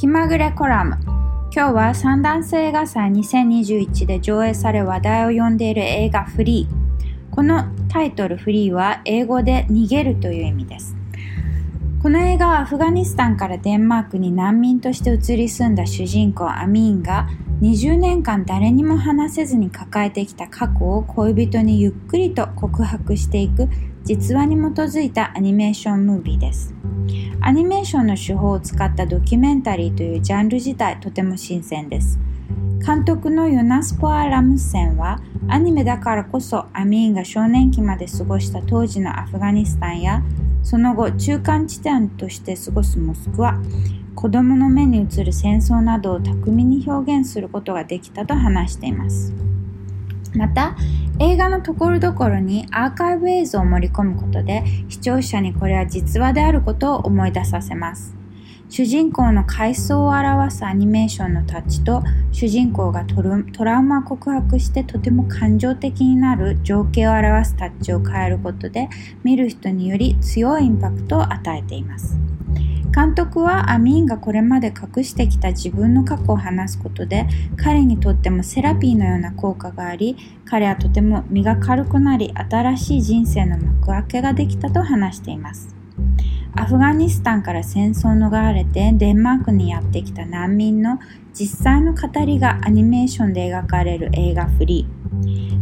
気まぐれコラム。今日は三段性映画祭2021で上映され話題を呼んでいる映画フリー。このタイトルフリーは英語で逃げるという意味です。この映画はアフガニスタンからデンマークに難民として移り住んだ主人公アミーンが20年間誰にも話せずに抱えてきた過去を恋人にゆっくりと告白していく実話に基づいたアニメーションムービーです。アニメーションの手法を使ったドキュメンタリーというジャンル自体とても新鮮です。監督のヨナスポア・ラムセンはアニメだからこそアミーンが少年期まで過ごした当時のアフガニスタンやその後中間地点として過ごすモスクワ子供の目に映る戦争などを巧みに表現することができたと話していますまた映画のところどころにアーカイブ映像を盛り込むことで視聴者にこれは実話であることを思い出させます。主人公の階層を表すアニメーションのタッチと主人公がトラウマ告白してとても感情的になる情景を表すタッチを変えることで見る人により強いインパクトを与えています。監督はアミーンがこれまで隠してきた自分の過去を話すことで彼にとってもセラピーのような効果があり彼はとても身が軽くなり新しい人生の幕開けができたと話しています。アフガニスタンから戦争を逃れてデンマークにやってきた難民の実際の語りがアニメーションで描かれる映画 Flee。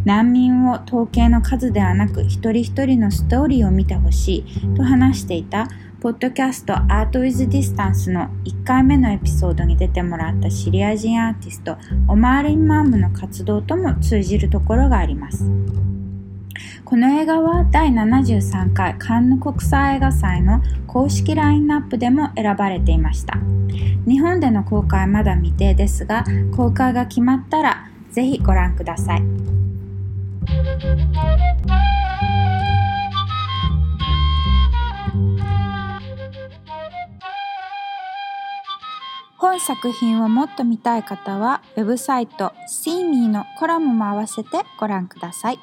難民を統計の数ではなく一人一人のストーリーを見てほしいと話していたポッドキャスト Art with Distance の1回目のエピソードに出てもらったシリア人アーティストオマール・インマームの活動とも通じるところがあります。この映画は第73回カンヌ国際映画祭の公式ラインナップでも選ばれていました日本での公開まだ未定ですが公開が決まったらぜひご覧ください本作品をもっと見たい方はウェブサイト See Me のコラムも合わせてご覧ください。